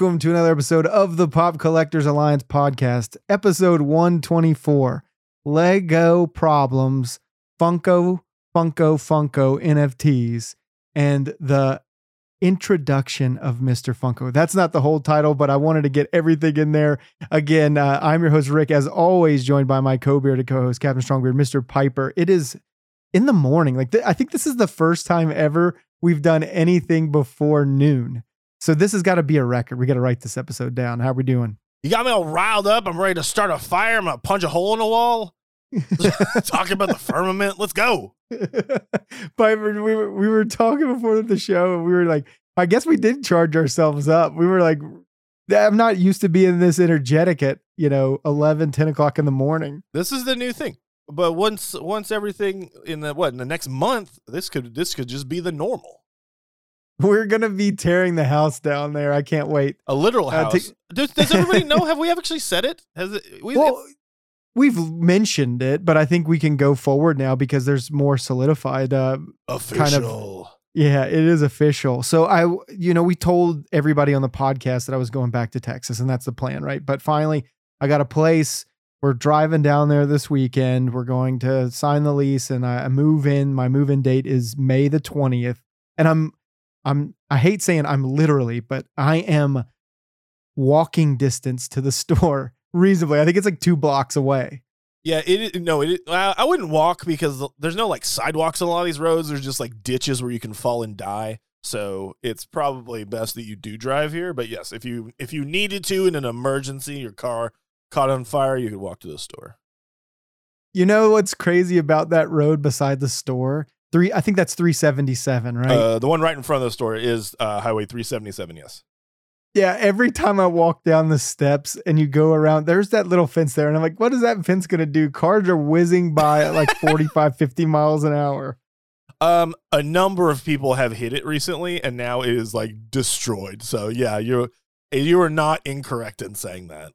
Welcome to another episode of the Pop Collectors Alliance podcast, episode 124 Lego Problems, Funko, Funko, Funko NFTs, and the introduction of Mr. Funko. That's not the whole title, but I wanted to get everything in there. Again, uh, I'm your host, Rick, as always, joined by my co bearded co host, Captain Strongbeard, Mr. Piper. It is in the morning. Like, th- I think this is the first time ever we've done anything before noon. So this has got to be a record. We got to write this episode down. How are we doing? You got me all riled up. I'm ready to start a fire. I'm gonna punch a hole in the wall. Talking about the firmament. Let's go. Piper, we were we were talking before the show, and we were like, I guess we did charge ourselves up. We were like, I'm not used to being this energetic at you know 11, 10 o'clock in the morning. This is the new thing. But once once everything in the what in the next month, this could this could just be the normal. We're gonna be tearing the house down there. I can't wait. A literal Uh, house. does, does everybody know? Have we actually said it? Has it? We, Well, we've mentioned it, but I think we can go forward now because there's more solidified. Uh, official. Yeah, it is official. So I, you know, we told everybody on the podcast that I was going back to Texas, and that's the plan, right? But finally, I got a place. We're driving down there this weekend. We're going to sign the lease, and I I move in. My move in date is May the twentieth, and I'm, I'm, I hate saying I'm literally, but I am walking distance to the store reasonably. I think it's like two blocks away. Yeah, it no, it. I wouldn't walk because there's no like sidewalks on a lot of these roads. There's just like ditches where you can fall and die. So it's probably best that you do drive here. But yes, if you if you needed to in an emergency, your car caught on fire, you could walk to the store. You know what's crazy about that road beside the store? Three, I think that's three seventy seven, right? Uh, the one right in front of the store is uh, Highway 377. Yes. Yeah, every time I walk down the steps and you go around, there's that little fence there. And I'm like, what is that fence going to do? Cars are whizzing by at like 45, 50 miles an hour. Um, a number of people have hit it recently, and now it is like destroyed. So yeah, you're, you are not incorrect in saying that.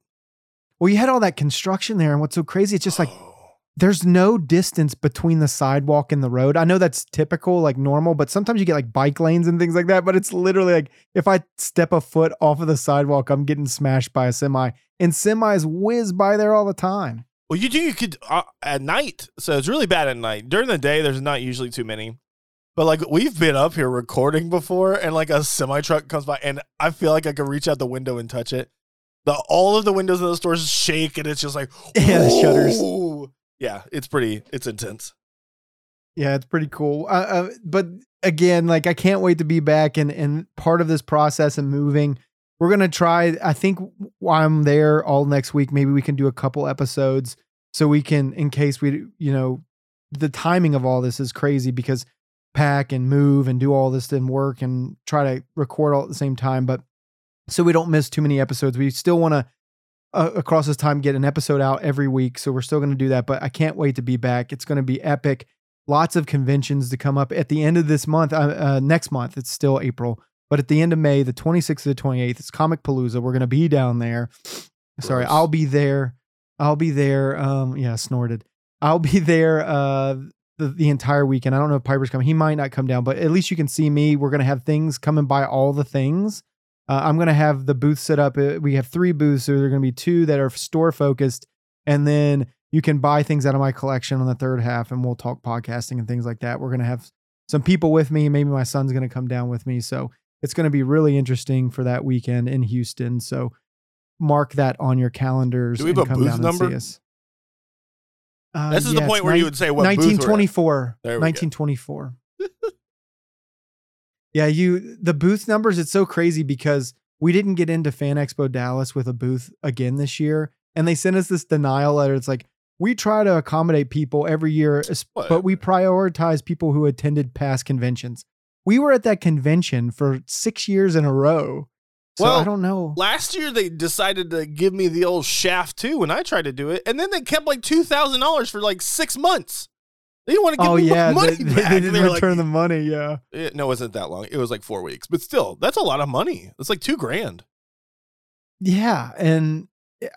Well, you had all that construction there. And what's so crazy, it's just like Oh. There's no distance between the sidewalk and the road. I know that's typical, like normal, but sometimes you get like bike lanes and things like that. But it's literally like if I step a foot off of the sidewalk, I'm getting smashed by a semi. And semis whiz by there all the time. Well, you do. You could uh, at night, so it's really bad at night. During the day, there's not usually too many. But like we've been up here recording before, and like a semi truck comes by, and I feel like I could reach out the window and touch it. The all of the windows in the stores shake, and it's just like Yeah, the shutters. Yeah, it's pretty. It's intense. Yeah, it's pretty cool. Uh, uh, but again, like I can't wait to be back and and part of this process and moving. We're gonna try. I think while I'm there all next week, maybe we can do a couple episodes so we can, in case we, you know, the timing of all this is crazy because pack and move and do all this and work and try to record all at the same time. But so we don't miss too many episodes, we still want to uh, across this time get an episode out every week. So we're still going to do that. But I can't wait to be back. It's going to be epic lots of conventions to come up at the end of this month. Uh, uh, next month, it's still April, but at the end of May, the 26th to the 28th, it's Comic Palooza. We're gonna be down there. Sorry, Gross. I'll be there. I'll be there. Um, yeah, snorted. I'll be there. Uh, the, the entire weekend. I don't know if Piper's coming. He might not come down, but at least you can see me. We're gonna have things coming by all the things. Uh, I'm gonna have the booth set up. Uh, We have three booths, so there are gonna be two that are store focused, and then you can buy things out of my collection on the third half and we'll talk podcasting and things like that. We're going to have some people with me. Maybe my son's going to come down with me. So it's going to be really interesting for that weekend in Houston. So mark that on your calendars. Do we have and a come booth down number? And see us. Uh, this is yeah, the point where you would say what booth we're at. 1924. There we go. 1924. yeah, you the booth numbers. It's so crazy because we didn't get into Fan Expo Dallas with a booth again this year, and they sent us this denial letter. It's like we try to accommodate people every year, but we prioritize people who attended past conventions. We were at that convention for six years in a row. So Well, I don't know. Last year they decided to give me the old shaft too when I tried to do it, and then they kept like two thousand dollars for like six months. They didn't want to give Oh me yeah, money they, back. they didn't They were like, return the money. Yeah. Eh, no, it wasn't that long. It was like four weeks, but still, that's a lot of money. It's like two grand. Yeah, and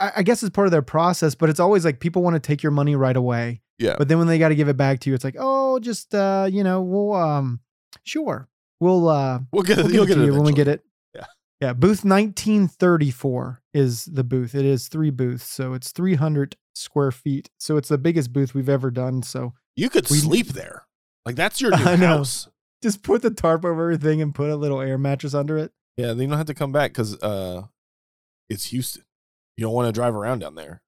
I, I guess it's part of their process, but it's always like people want to take your money right away. Yeah. But then when they got to give it back to you, it's like, oh, just uh, you know, we'll um, sure, we'll uh, We'll get it. we'll you'll it get it you when we get it. Yeah. Booth 1934 is the booth. It is three booths, so it's 300 square feet. So it's the biggest booth we've ever done. So You could We- sleep there. Like that's your new I know. house. just put the tarp over everything and put a little air mattress under it. Yeah, then you don't have to come back because uh, it's Houston. You don't want to drive around down there.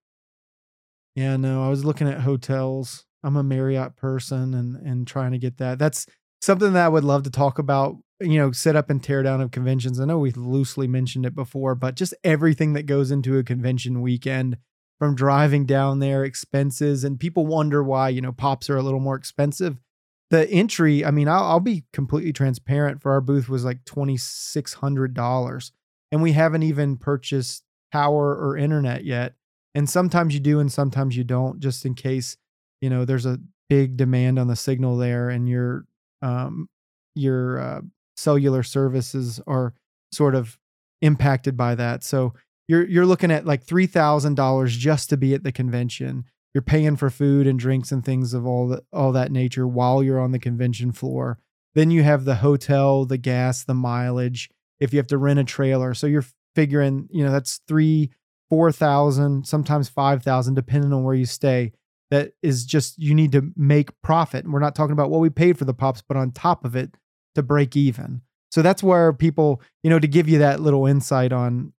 Yeah, no, I was looking at hotels. I'm a Marriott person and and trying to get that. That's something that I would love to talk about, you know, set up and tear down of conventions. I know we've loosely mentioned it before, but just everything that goes into a convention weekend from driving down there, expenses, and people wonder why, you know, pops are a little more expensive. The entry, I mean, I'll, I'll be completely transparent for our booth was like $2,600. And we haven't even purchased power or internet yet and sometimes you do and sometimes you don't just in case you know there's a big demand on the signal there and your um your uh, cellular services are sort of impacted by that so you're you're looking at like $3000 just to be at the convention you're paying for food and drinks and things of all that all that nature while you're on the convention floor then you have the hotel the gas the mileage if you have to rent a trailer so you're figuring you know that's three four thousand, sometimes five thousand, depending on where you stay. That is just you need to make profit. And we're not talking about what we paid for the pops, but on top of it to break even. So that's where people, you know, to give you that little insight on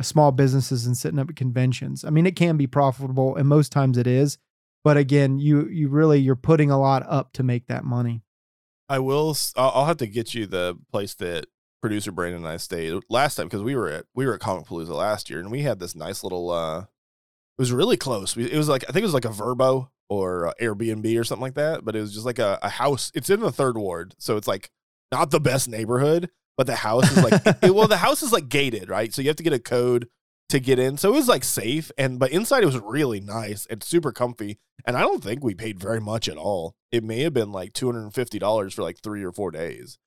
small businesses and setting up at conventions. I mean, it can be profitable, and most times it is. But again, you you really you're putting a lot up to make that money. I will. I'll, have to get you the place that producer Brandon and I stayed last time because we were at we were at Comic Palooza last year and we had this nice little. uh It was really close. It was like I think it was like a Vrbo or uh, Airbnb or something like that, but it was just like a, a house. It's in the third ward, so it's like not the best neighborhood, but the house is like it- well, the house is like gated, right? So you have to get a code to get in. So it was like safe, and but inside it was really nice and super comfy. And I don't think we paid very much at all. It may have been like two hundred and fifty dollars for like three or four days.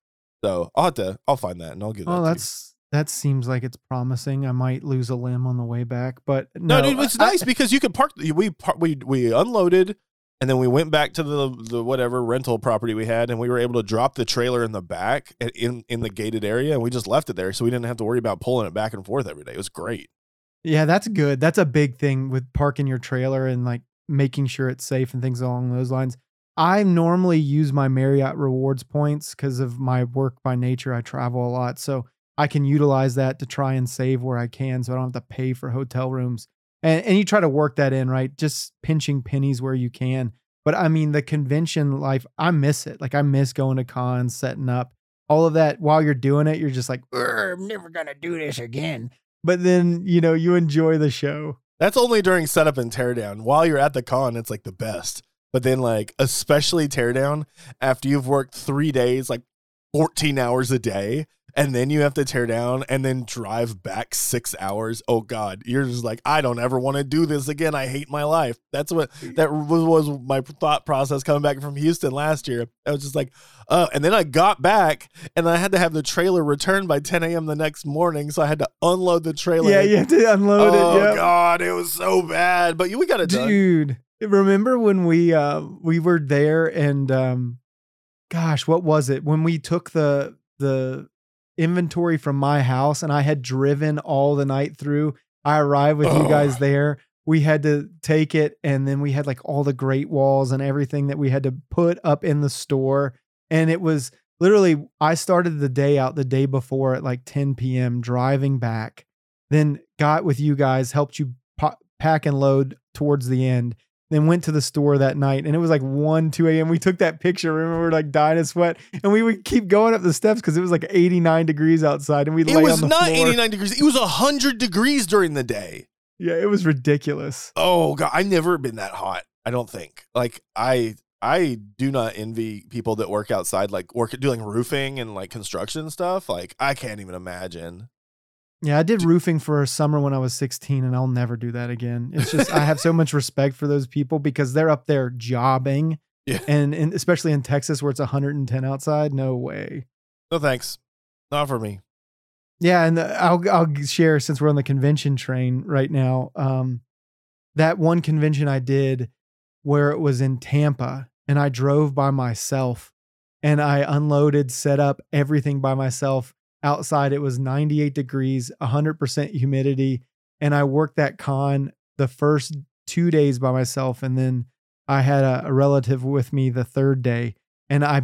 So I'll have to I'll find that and I'll give that. Oh, you. that's that seems like it's promising. I might lose a limb on the way back, but no, no, dude, it's I- nice because you could park. We we we unloaded, and then we went back to the the whatever rental property we had, and we were able to drop the trailer in the back in in the gated area, and we just left it there, so we didn't have to worry about pulling it back and forth every day. It was great. Yeah, that's good. That's a big thing with parking your trailer and like making sure it's safe and things along those lines. I normally use my Marriott rewards points because of my work by nature. I travel a lot. So I can utilize that to try and save where I can so I don't have to pay for hotel rooms. And, and you try to work that in, right? Just pinching pennies where you can. But I mean, the convention life, I miss it. Like I miss going to cons, setting up all of that. While you're doing it, you're just like, I'm never to do this again. But then, you know, you enjoy the show. That's only during setup and teardown. While you're at the con, it's like the best. But then, like, especially teardown after you've worked three days, like 14 hours a day, and then you have to tear down and then drive back six hours. Oh, God. You're just like, I don't ever want to do this again. I hate my life. That's what that was, my thought process coming back from Houston last year. I was just like, uh, and then I got back and I had to have the trailer returned by 10 a.m. the next morning. So I had to unload the trailer. Yeah, you have to unload oh it. Yeah. god, it was so bad. But we got it done. Dude, remember when we uh we were there and um gosh, what was it? When we took the the inventory from my house and I had driven all the night through. I arrived with you guys there. We had to take it and then we had like all the great walls and everything that we had to put up in the store and it was literally I started the day out the day before at like 10 p.m. driving back. Then got with you guys, helped you pa- pack and load towards the end. Then went to the store that night and it was like 1, 2 a.m. We took that picture. Remember, we were like dying of sweat. And we would keep going up the steps because it was like 89 degrees outside. And we'd It lay was on the not floor. 89 degrees. It was 100 degrees during the day. Yeah, it was ridiculous. Oh god, I've never been that hot. I don't think. Like I I do not envy people that work outside like work doing roofing and like construction stuff. Like I can't even imagine. Yeah, I did roofing for a summer when I was 16 and I'll never do that again. It's just I have so much respect for those people because they're up there jobbing. Yeah. And, and especially in Texas where it's 110 outside, no way. No thanks. Not for me. Yeah, and the, I'll I'll share since we're on the convention train right now. Um, that one convention I did where it was in Tampa, and I drove by myself, and I unloaded, set up everything by myself. Outside. It was 98 degrees, 100% humidity. And I worked that con the first two days by myself. And then I had a, a relative with me the third day. And I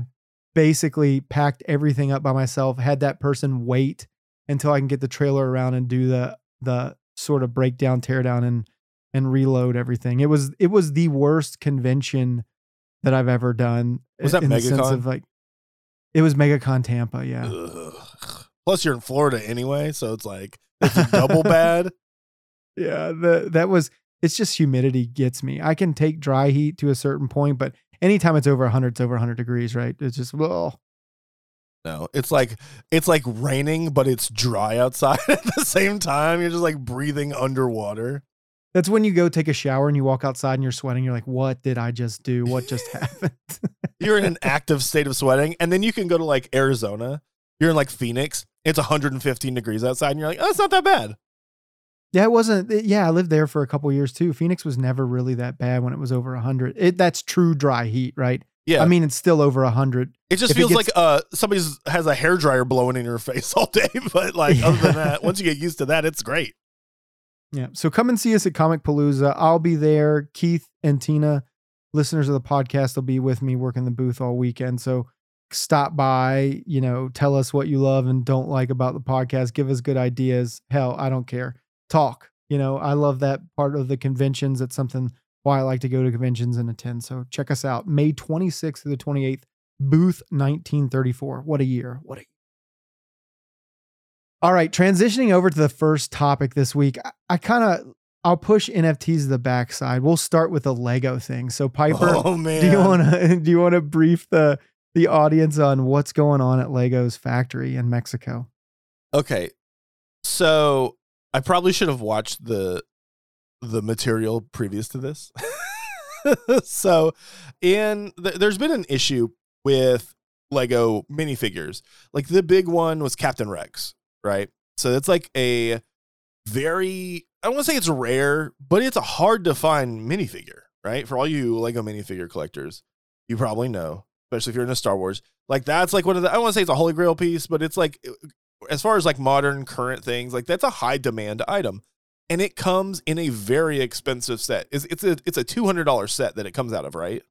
basically packed everything up by myself, had that person wait until I can get the trailer around and do the the sort of breakdown, teardown, and and reload everything. It was it was the worst convention that I've ever done. Was that in the sense MegaCon? of like it was MegaCon Tampa, yeah. Ugh. Plus, you're in Florida anyway, so it's like it's double bad. Yeah, the that was it's just humidity gets me. I can take dry heat to a certain point, but anytime it's over 100, it's over 100 degrees, right? It's just well, No, it's like it's like raining, but it's dry outside at the same time. You're just like breathing underwater. that's when you go take a shower and you walk outside and you're sweating. You're like, what did I just do? What just happened? You're in an active state of sweating, and then you can go to like Arizona. You're in like Phoenix. It's 115 degrees outside, and you're like, oh, it's not that bad. Yeah, it wasn't. it- Yeah, I lived there for a couple years too. Phoenix was never really that bad when it was over 100. It that's true dry heat, right? Yeah, I mean, it's still over 100. it just if it feels gets- like uh somebody's has a hair dryer blowing in your face all day. But like other than that, once you get used to that, it's great. Yeah. So come and see us at Comic Palooza. I'll be there. Keith and Tina, listeners of the podcast, will be with me working the booth all weekend. So stop by, you know, tell us what you love and don't like about the podcast. Give us good ideas. Hell, I don't care. Talk. You know, I love that part of the conventions. It's something why I like to go to conventions and attend. So check us out. May 26th through the 28th, booth 1934. What a year. What a year. All right, transitioning over to the first topic this week. I, I kind of I'll push NFTs to the backside. We'll start with the Lego thing. So Piper, oh do you want to do you want to brief the the audience on what's going on at Lego's factory in Mexico? Okay. So I probably should have watched the the material previous to this. so in th- there's been an issue with Lego minifigures. Like the big one was Captain Rex, right? So it's like a very I don't want to say it's rare, but it's a hard to find minifigure, right? For all you Lego minifigure collectors, you probably know, especially if you're into Star Wars. Like that's like one of the I don't want to say it's a holy grail piece, but it's like as far as like modern current things, like that's a high demand item. And it comes in a very expensive set. It's it's a it's a two hundred dollar set that it comes out of, right?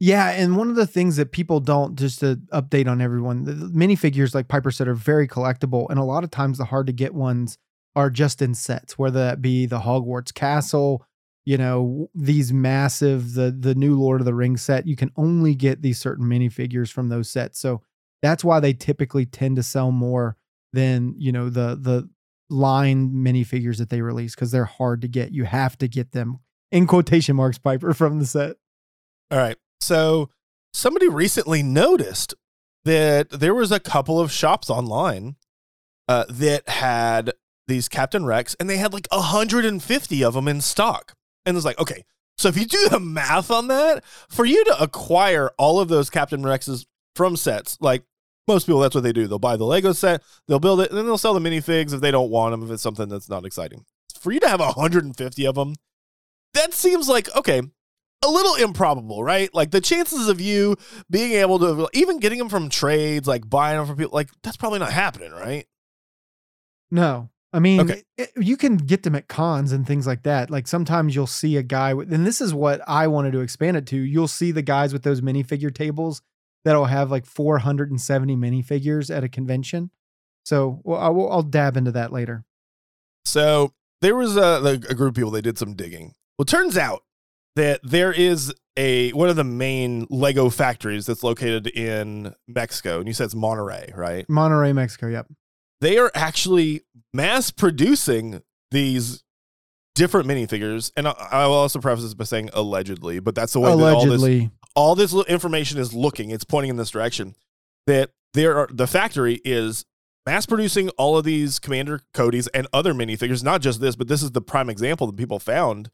Yeah, and one of the things that people don't just to update on everyone, the minifigures like Piper said are very collectible, and a lot of times the hard to get ones are just in sets, whether that be the Hogwarts Castle, you know, these massive the the new Lord of the Rings set. You can only get these certain minifigures from those sets, so that's why they typically tend to sell more than you know the the line minifigures that they release because they're hard to get. You have to get them in quotation marks, Piper, from the set. All right. So somebody recently noticed that there was a couple of shops online uh, that had these Captain Rex, and they had like 150 of them in stock. And it's like, okay, so if you do the math on that, for you to acquire all of those Captain Rexes from sets, like most people, that's what they do. They'll buy the Lego set, they'll build it, and then they'll sell the minifigs if they don't want them, if it's something that's not exciting. For you to have 150 of them, that seems like, okay, a little improbable, right? Like the chances of you being able to even getting them from trades, like buying them from people, like that's probably not happening, right? No. I mean, Okay. it- you can get them at cons and things like that. Like sometimes you'll see a guy with, and this is what I wanted to expand it to. You'll see the guys with those minifigure tables that'll have like 470 minifigures at a convention. So well, I will, I'll dab into that later. So there was a, a group of people. They did some digging. Well, it turns out that there is a one of the main Lego factories that's located in Mexico, and you said it's Monterrey, right? Monterrey, Mexico. Yep. They are actually mass producing these different minifigures, and I, I will also preface this by saying allegedly, but that's the way that all this Allegedly. all this information is looking. It's pointing in this direction that there are the factory is mass producing all of these commander cody's and other minifigures not just this but this is the prime example that people found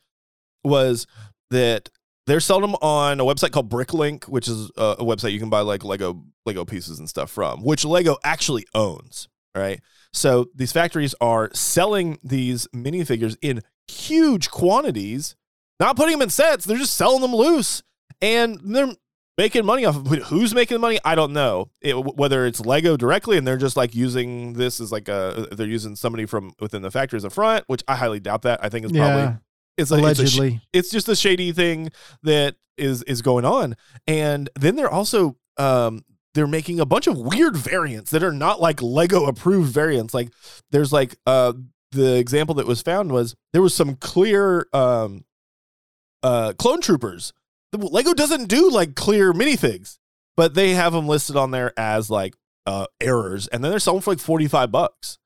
was that they're selling them on a website called bricklink which is a, a website you can buy like lego lego pieces and stuff from which lego actually owns right so these factories are selling these minifigures in huge quantities not putting them in sets they're just selling them loose and they're making money off of it. Who's making the money? I don't know. It, whether it's Lego directly and they're just like using this as like a they're using somebody from within the factory as a front, which I highly doubt that. I think is probably Yeah, it's a, it's sh- allegedly. it's just a shady thing that is is going on and then they're also um they're making a bunch of weird variants that are not like lego approved variants. Like there's like uh the example that was found was there was some clear um uh clone troopers. Lego doesn't do like clear minifigs but they have them listed on there as like uh errors and then they're selling for like 45 bucks.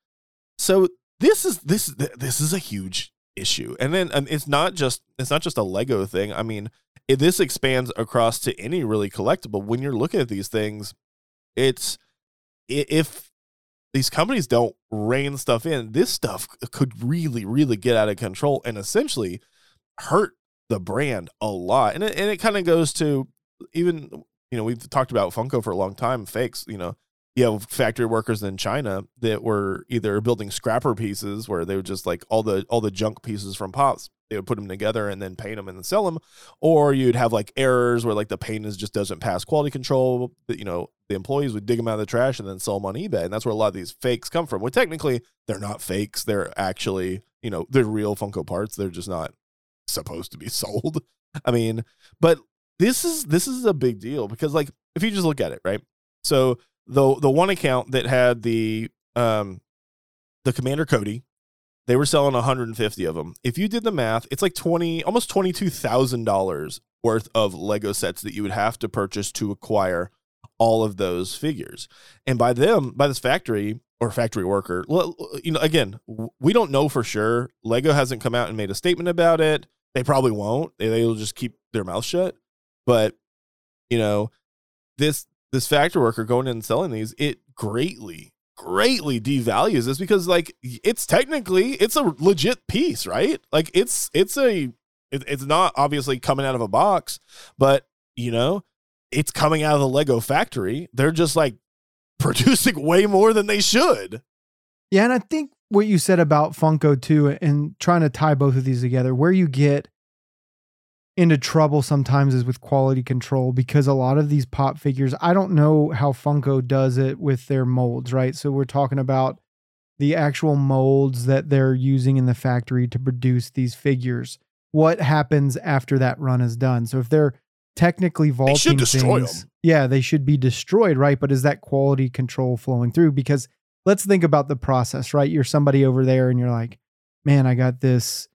So this is this this is a huge issue. And then it's not just it's not just a lego thing. I mean it, this expands across to any really collectible. When you're looking at these things it's if these companies don't rein stuff in this stuff could really really get out of control and essentially hurt the brand a lot. And it, and it kind of goes to even you know we've talked about funko for a long time fakes you know you have factory workers in China that were either building scrapper pieces where they would just like all the all the junk pieces from pops they would put them together and then paint them and then sell them or you'd have like errors where like the paint is just doesn't pass quality control that you know the employees would dig them out of the trash and then sell them on eBay. And that's where a lot of these fakes come from. Well technically they're not fakes. They're actually you know they're real Funko parts. They're just not supposed to be sold. I mean but this is this is a big deal because like if you just look at it right? So the the one account that had the um the commander cody they were selling 150 of them if you did the math it's like 20 almost $22000 worth of lego sets that you would have to purchase to acquire all of those figures. And by them by this factory or factory worker you know again we don't know for sure. Lego hasn't come out and made a statement about it. They probably won't. They'll just keep their mouth shut. But you know this this factory worker going in and selling these, it greatly, greatly devalues this because like it's technically it's a legit piece, right? Like it's it's a it, it's not obviously coming out of a box, but you know, it's coming out of the Lego factory. They're just like producing way more than they should. Yeah, and I think what you said about Funko too, and trying to tie both of these together, where you get into trouble sometimes is with quality control because a lot of these pop figures, I don't know how Funko does it with their molds, right? So we're talking about the actual molds that they're using in the factory to produce these figures. What happens after that run is done? So if they're technically vaulting should destroy things, 'em. yeah, they should be destroyed, right? But is that quality control flowing through? Because let's think about the process, right? You're somebody over there and you're like, man, I got this,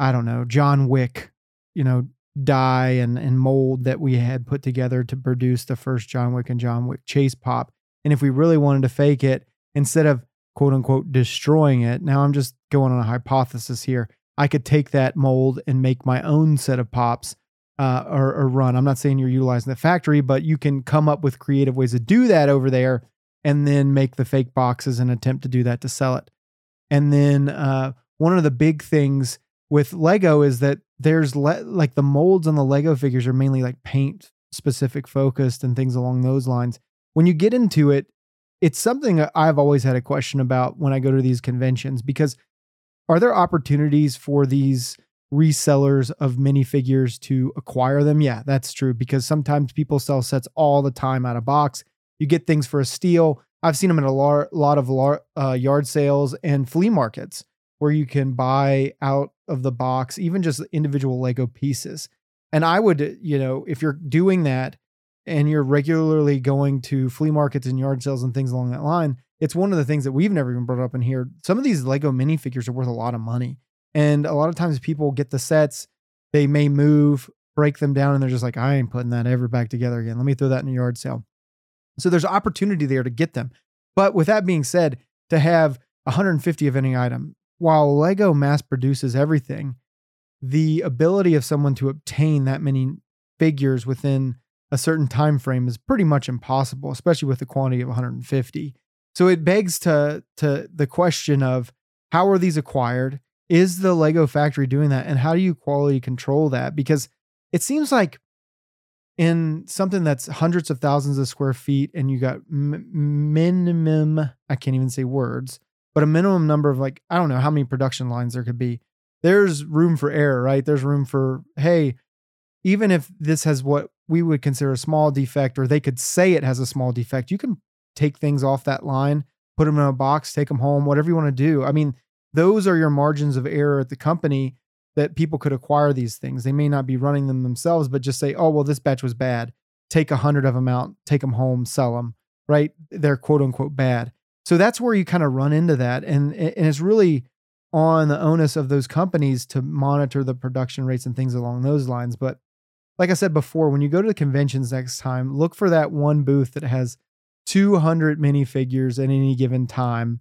I don't know, John Wick, you know, dye and, and mold that we had put together to produce the first John Wick and John Wick chase pop. And if we really wanted to fake it, instead of quote unquote destroying it, now I'm just going on a hypothesis here. I could take that mold and make my own set of pops uh, or, or run. I'm not saying you're utilizing the factory, but you can come up with creative ways to do that over there and then make the fake boxes and attempt to do that to sell it. And then uh, one of the big things with Lego is that there's le- like the molds on the Lego figures are mainly like paint specific focused and things along those lines. When you get into it, it's something I've always had a question about when I go to these conventions because are there opportunities for these resellers of minifigures to acquire them? Yeah, that's true because sometimes people sell sets all the time out of box. You get things for a steal. I've seen them at a lot of uh, yard sales and flea markets where you can buy out of the box, even just individual Lego pieces. And I would, uh, you know, if you're doing that and you're regularly going to flea markets and yard sales and things along that line, it's one of the things that we've never even brought up in here. Some of these Lego minifigures are worth a lot of money. And a lot of times people get the sets, they may move, break them down, and they're just like, I ain't putting that ever back together again. Let me throw that in a yard sale. So there's opportunity there to get them. But with that being said, to have 150 of any item, while Lego mass produces everything, the ability of someone to obtain that many figures within a certain time frame is pretty much impossible, especially with the quantity of 150. So it begs to to the question of how are these acquired? Is the Lego factory doing that? And how do you quality control that? Because it seems like in something that's hundreds of thousands of square feet and you got m- minimum, I can't even say words, but a minimum number of like, I don't know how many production lines there could be. There's room for error, right? There's room for, hey, even if this has what we would consider a small defect, or they could say it has a small defect, you can take things off that line, put them in a box, take them home, whatever you want to do. I mean, those are your margins of error at the company that people could acquire these things. They may not be running them themselves, but just say, oh, well, this batch was bad. Take a hundred of them out, take them home, sell them, right? They're quote unquote bad. So that's where you kind of run into that. And, and it's really on the onus of those companies to monitor the production rates and things along those lines. But like I said before, when you go to the conventions next time, look for that one booth that has 200 minifigures at any given time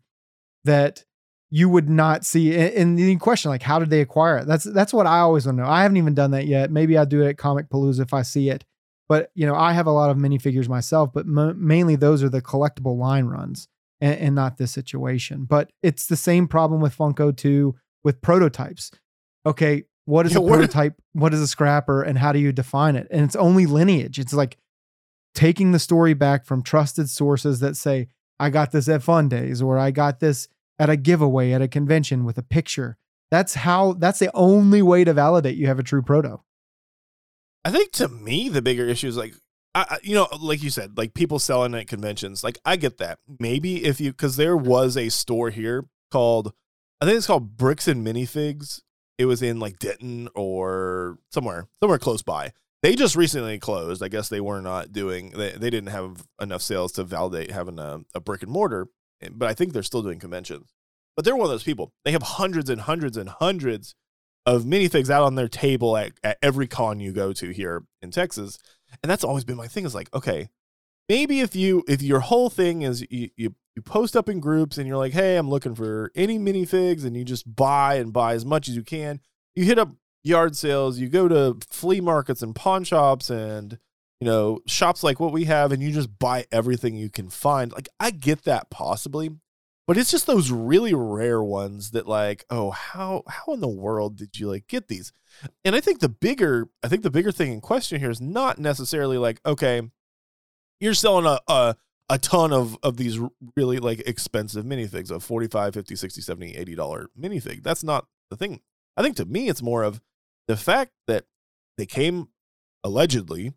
that you would not see. And the question, like, how did they acquire it? That's that's what I always want to know. I haven't even done that yet. Maybe I'll do it at Comic Palooza if I see it. But you know, I have a lot of minifigures myself, but mainly those are the collectible line runs, and, and not this situation. But it's the same problem with Funko too with prototypes. Okay, what is yeah, a prototype? What is a scrapper, and how do you define it? And it's only lineage. It's like taking the story back from trusted sources that say, "I got this at Fundays," or "I got this." at a giveaway at a convention with a picture. That's how that's the only way to validate you have a true proto. I think to me the bigger issue is like I, you know, like you said, like people selling at conventions. Like I get that. Maybe if you because there was a store here called I think it's called Bricks and Minifigs. It was in like Denton or somewhere, somewhere close by. They just recently closed. I guess they were not doing they, they didn't have enough sales to validate having a, a brick and mortar eh, but I think they're still doing conventions. But they're one of those people. They have hundreds and hundreds and hundreds of minifigs out on their table at, at every con you go to here in Texas. And that's always been my thing is like, okay, maybe if you if your whole thing is you, you you post up in groups and you're like, hey, I'm looking for any minifigs, and you just buy and buy as much as you can. You hit up yard sales, you go to flea markets and pawn shops and you know, shops like what we have and you just buy everything you can find. Like I get that possibly, but it's just those really rare ones that like, oh, how how in the world did you like get these? And I think the bigger I think the bigger thing in question here is not necessarily like, okay, you're selling a a, a ton of of these really like expensive minifigs of 45, 50, 60, 70, 80 dollar minifig. That's not the thing. I think to me it's more of the fact that they came allegedly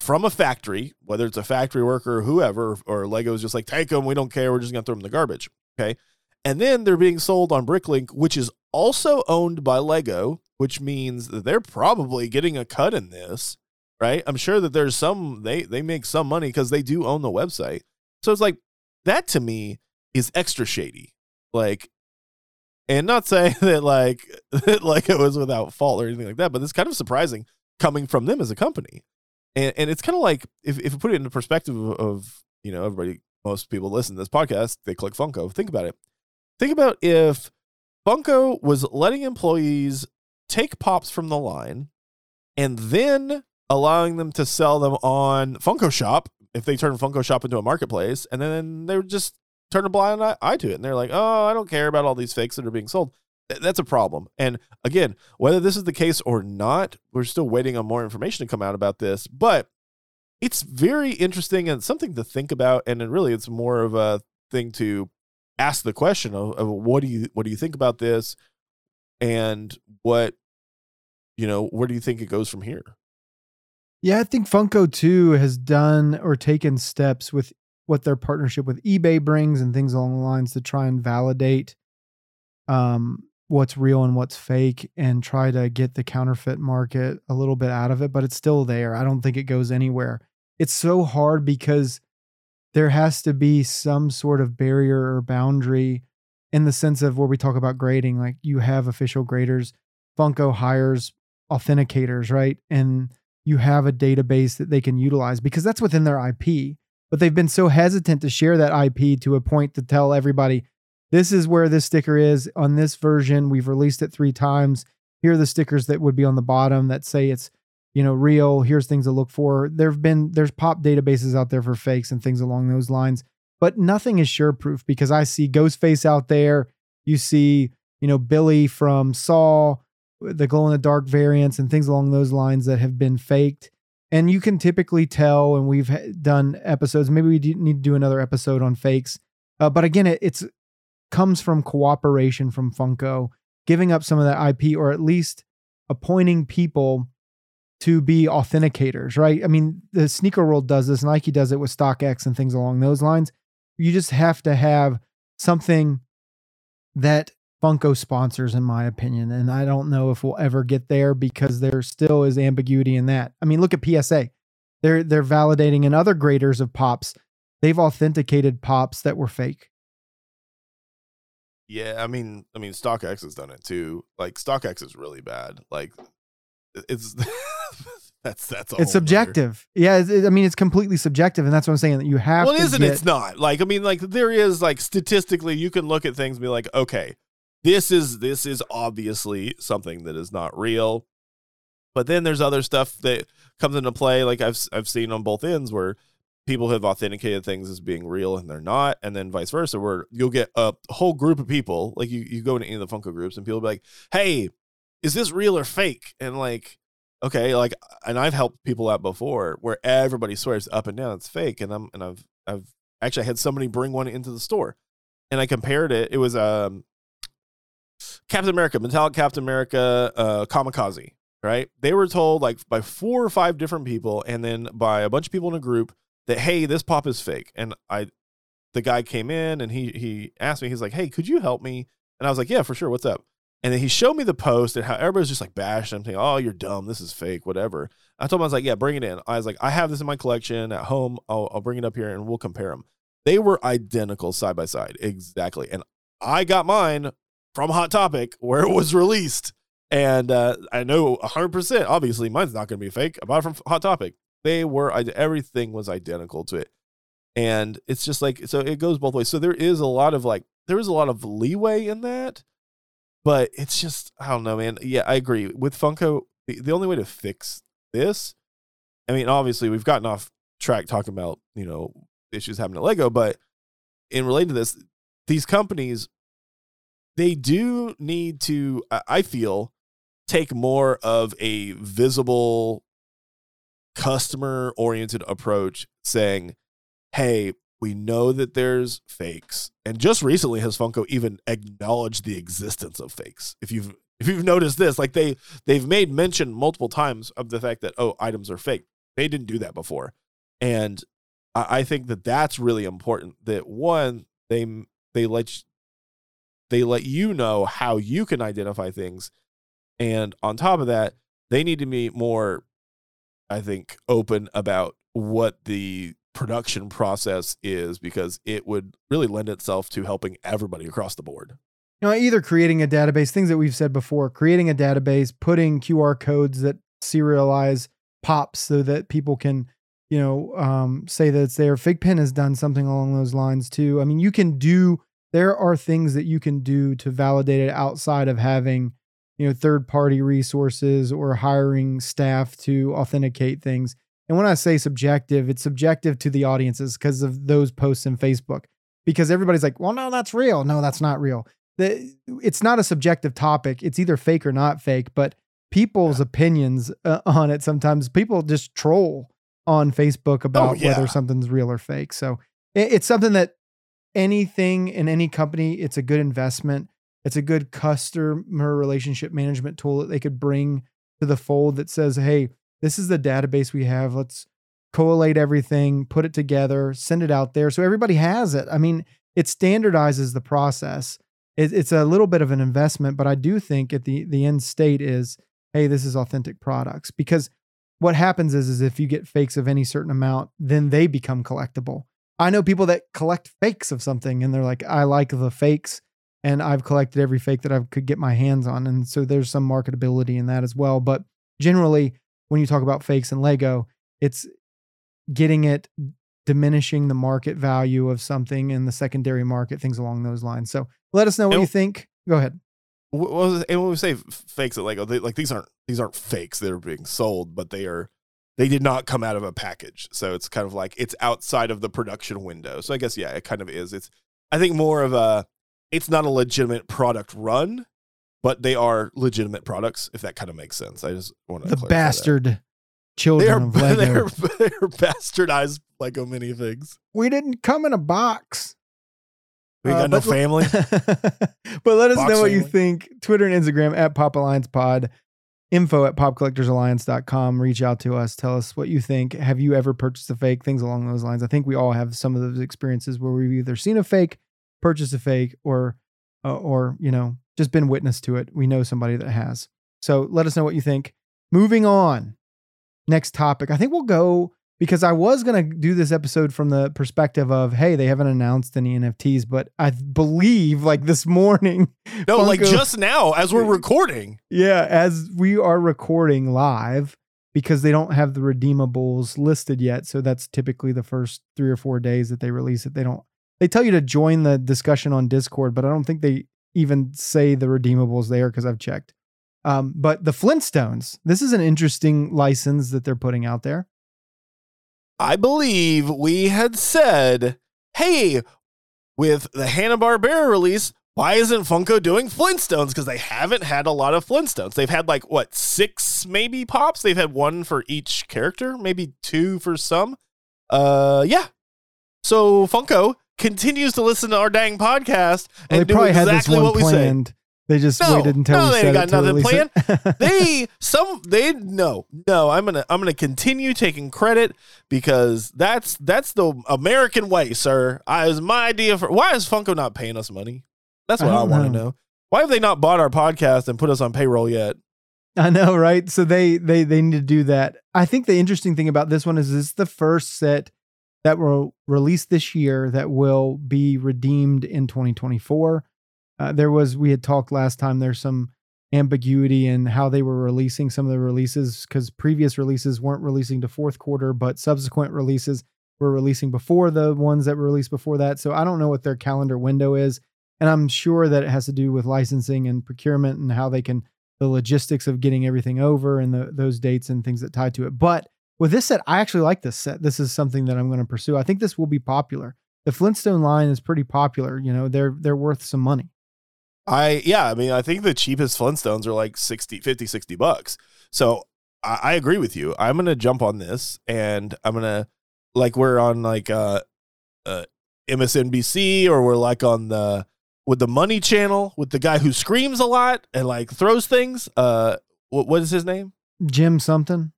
from a factory, whether it's a factory worker or whoever, or Lego's just like, take them, we don't care, we're just to throw them in the garbage. Okay. And then they're being sold on Bricklink, which is also owned by Lego, which means that they're probably getting a cut in this, right? I'm sure that there's some, they, they make some money because they do own the website. So it's like, that to me is extra shady. Like, and not saying that like, that like it was without fault or anything like that, but it's kind of surprising coming from them as a company and and it's kind of like if if you put it into perspective of, of you know everybody most people listen to this podcast they click Funko. Think about it. Think about if Funko was letting employees take pops from the line and then allowing them to sell them on Funko Shop if they turn Funko Shop into a marketplace, and then they would just turn a blind eye to it, and they're like, "Oh, I don't care about all these fakes that are being sold." That's a problem. And again, whether this is the case or not, we're still waiting on more information to come out about this. But it's very interesting and something to think about. And really, it's more of a thing to ask the question of, of what do you what do you think about this, and what you know where do you think it goes from here? Yeah, I think Funko too has done or taken steps with what their partnership with eBay brings and things along the lines to try and validate um, what's real and what's fake and try to get the counterfeit market a little bit out of it, but it's still there. I don't think it goes anywhere. It's so hard because there has to be some sort of barrier or boundary in the sense of where we talk about grading. Like you have official graders, Funko hires authenticators, right? And you have a database that they can utilize because that's within their IP. But they've been so hesitant to share that IP to a point to tell everybody, this is where this sticker is on this version. We've released it three times. Here are the stickers that would be on the bottom that say it's, you know, real. Here's things to look for. There've been there's pop databases out there for fakes and things along those lines, but nothing is sure proof because I see Ghostface out there. You see, you know, Billy from Saw, the glow in the dark variants and things along those lines that have been faked. And you can typically tell, and we've done episodes. Maybe we need to do another episode on fakes. Uh, but again, it, it's comes from cooperation from Funko, giving up some of that IP or at least appointing people to be authenticators, right? I mean, the sneaker world does this, Nike does it with StockX and things along those lines. You just have to have something that Funko sponsors, in my opinion. And I don't know if we'll ever get there because there still is ambiguity in that. I mean, look at PSA. They're they're validating and other graders of pops. They've authenticated pops that were fake. Yeah, I mean, I mean, StockX has done it too. Like StockX is really bad. Like it's that's that's all it's subjective. Yeah, it's, it, I mean, it's completely subjective, and that's what I'm saying. That you have. Well, it isn't. Get, it's not. Like I mean, like there is like statistically, you can look at things and be like, okay, this is this is obviously something that is not real. But then there's other stuff that comes into play, like I've I've seen on both ends where people have authenticated things as being real and they're not, and then vice versa, where you'll get a whole group of people, like you you go into any of the Funko groups and people be like, "Hey, is this real or fake?" And like, okay, like, and I've helped people out before where everybody swears up and down it's fake, and I'm and I've I've actually had somebody bring one into the store, and I compared it. It was um Captain America, metallic Captain America, uh, Kamikaze, right? They were told like by four or five different people, and then by a bunch of people in a group that hey, this pop is fake. And I, the guy came in and he he asked me, he's like, hey, could you help me? And I was like, yeah, for sure. What's up? And then he showed me the post and how everybody's just like bashing him, saying, "Oh, you're dumb. This is fake. Whatever." I told him I was like, "Yeah, bring it in." I was like, "I have this in my collection at home. I'll, I'll bring it up here and we'll compare them." They were identical side by side, exactly. And I got mine from Hot Topic where it was released. And uh, I know 100%, obviously, mine's not going to be fake. I bought it from Hot Topic. They were, everything was identical to it. And it's just like, so it goes both ways. So there is a lot of like, there is a lot of leeway in that. But it's just, I don't know, man. Yeah, I agree. With Funko, the, the only way to fix this, I mean, obviously, we've gotten off track talking about, you know, issues happening at Lego, but in related to this, these companies they do need to, I feel, take more of a visible, customer oriented approach saying, hey, we know that there's fakes. And just recently has Funko even acknowledged the existence of fakes. If you've if you've noticed this, like they they've made mention multiple times of the fact that oh, items are fake. They didn't do that before. And I, I think that that's really important that one, they they let they let you know how you can identify things. And on top of that, they need to be more, I think, open about what the production process is because it would really lend itself to helping everybody across the board. You know, either creating a database, things that we've said before, creating a database, putting QR codes that serialize pops so that people can, you know, um, say that it's there. FigPin has done something along those lines too. I mean, you can do there are things that you can do to validate it outside of having you know third party resources or hiring staff to authenticate things and when i say subjective it's subjective to the audiences because of those posts in facebook because everybody's like well no that's real no that's not real the, it's not a subjective topic it's either fake or not fake but people's yeah. opinions uh, on it sometimes people just troll on facebook about oh, yeah. whether something's real or fake so it, it's something that anything in any company, it's a good investment. It's a good customer relationship management tool that they could bring to the fold that says, hey, this is the database we have. Let's collate everything, put it together, send it out there so everybody has it. I mean, it standardizes the process. It, it's a little bit of an investment, but I do think at the the end state is, hey, this is authentic products because what happens is is if you get fakes of any certain amount, then they become collectible. I know people that collect fakes of something and they're like, I like the fakes and I've collected every fake that I could get my hands on. And so there's some marketability in that as well. But generally, when you talk about fakes and Lego, it's getting it diminishing the market value of something in the secondary market, things along those lines. So let us know what and, you think. Go ahead. Well, and when we say fakes at Lego, they, like these aren't these aren't fakes that are being sold, but they are they did not come out of a package. So it's kind of like it's outside of the production window. So I guess yeah, it kind of is. It's I think more of a it's not a legitimate product run, but they are legitimate products if that kind of makes sense. I just want to the bastard that. children they are, of Lego. They're, they're bastardized Lego minifigs. We didn't come in a box. We got uh, no family. but let us Box know what family. you think. Twitter and Instagram at Pop Alliance Pod. info at popcollectorsalliance.com. Reach out to us. Tell us what you think. Have you ever purchased a fake? Things along those lines. I think we all have some of those experiences where we've either seen a fake, purchased a fake, or, uh, or, you know, just been witness to it. We know somebody that has. So let us know what you think. Moving on. Next topic. I think we'll go because I was going to do this episode from the perspective of, hey, they haven't announced any NFTs, but I believe like this morning. No, Funko, like just now as we're recording. Yeah, as we are recording live because they don't have the redeemables listed yet. So that's typically the first three or four days that they release it. They don't, they tell you to join the discussion on Discord, but I don't think they even say the redeemables there because I've checked. Um, but the Flintstones, this is an interesting license that they're putting out there. I believe we had said, hey, with the Hanna-Barbera release, why isn't Funko doing Flintstones? Because they haven't had a lot of Flintstones. They've had like, what, six maybe pops? They've had one for each character, maybe two for some. Uh, yeah. So Funko continues to listen to our dang podcast and well, do exactly what planned. we say. They just no, waited until no, we they got nothing planned. they some they no no. I'm gonna I'm gonna continue taking credit because that's that's the American way, sir. I was my idea for why is Funko not paying us money? That's what I, I want to know. Why have they not bought our podcast and put us on payroll yet? I know, right? So they they they need to do that. I think the interesting thing about this one is it's the first set that will release this year that will be redeemed in 2024. Uh, there was we had talked last time. There's some ambiguity in how they were releasing some of the releases because previous releases weren't releasing to fourth quarter, but subsequent releases were releasing before the ones that were released before that. So I don't know what their calendar window is, and I'm sure that it has to do with licensing and procurement and how they can the logistics of getting everything over and the, those dates and things that tie to it. But with this set, I actually like this set. This is something that I'm going to pursue. I think this will be popular. The Flintstone line is pretty popular. You know, they're they're worth some money. I yeah, I mean, I think the cheapest Flintstones are like 60, 50, 60 bucks. So I, I agree with you. I'm gonna jump on this and I'm gonna like we're on like uh uh MSNBC or we're like on the with the money channel with the guy who screams a lot and like throws things. Uh what what is his name? Jim something.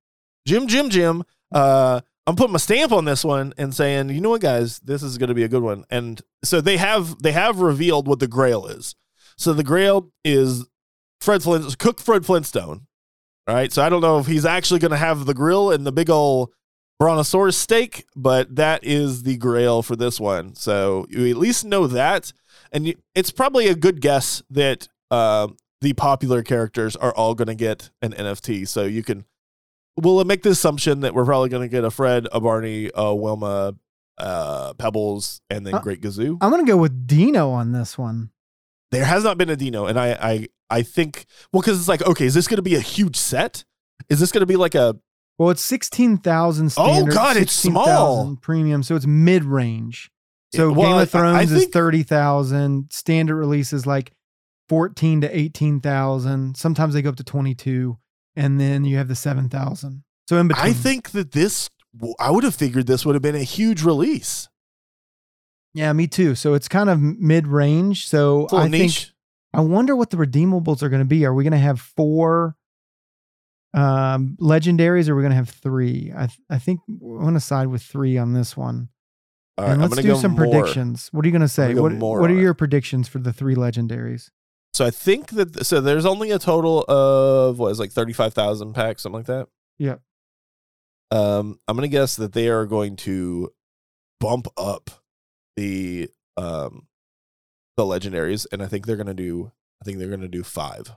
Jim Jim Jim. Uh I'm putting my stamp on this one and saying, you know what, guys, this is going to be a good one. And so they have they have revealed what the Grail is. So the Grail is Fred Flint, cook Fred Flintstone. Right. So I don't know if he's actually going to have the grill and the big old brontosaurus steak, but that is the Grail for this one. So you at least know that, and you, it's probably a good guess that uh, the popular characters are all going to get an NFT. So you can we'll make the assumption that we're probably going to get a Fred, a Barney, a Wilma, uh, Pebbles, and then uh, Great Gazoo. I'm going to go with Dino on this one. There has not been a Dino, and I I I think well because it's like okay, is this going to be a huge set? Is this going to be like a well, it's sixteen thousand. Oh God, it's small premium, so it's mid range. So well, Game of Thrones think, is thirty thousand. Standard release is like fourteen to eighteen thousand. Sometimes they go up to twenty two, and then you have the seven thousand. So in between, I think that this. I would have figured this would have been a huge release. Yeah, me too. So it's kind of mid range. So I niche. think I wonder what the redeemables are going to be. Are we going to have four um, legendaries, or are we going to have three? I th- I think we're going to side with three on this one. All right, and let's do some more. predictions. What are you going to say? What What are your predictions for the three legendaries? So I think that so there's only a total of what is like thirty five thousand packs, something like that. Yeah. Um, I'm gonna guess that they are going to bump up the um the legendaries, and I think they're gonna do. I think they're gonna do five.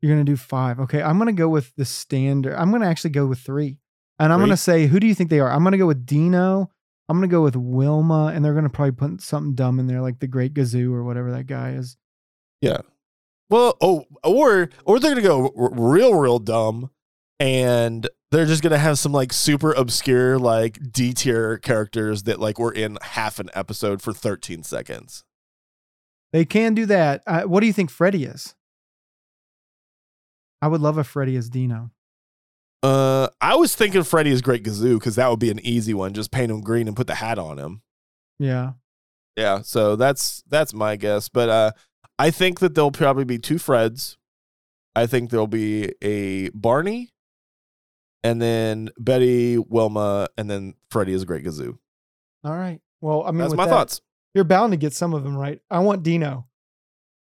You're gonna do five. Okay, I'm gonna go with the standard. I'm gonna actually go with three, and I'm going gonna say, who do you think they are? I'm gonna go with Dino. I'm gonna go with Wilma, and they're gonna probably put something dumb in there, like the Great Gazoo or whatever that guy is. Yeah. Well, oh, or or they're gonna go r- real, real dumb, and they're just gonna have some like super obscure like D tier characters that like were in half an episode for 13 seconds. They can do that. Uh, what do you think Freddy is? I would love a Freddy as Dino. Uh, I was thinking Freddy is Great Gazoo because that would be an easy one. Just paint him green and put the hat on him. Yeah. Yeah. So that's that's my guess. But uh, I think that there'll probably be two Freds, I think there'll be a Barney, and then Betty, Wilma, and then Freddy is a Great Gazoo. All right. Well, I mean, That's my that, thoughts. You're bound to get some of them right. I want Dino.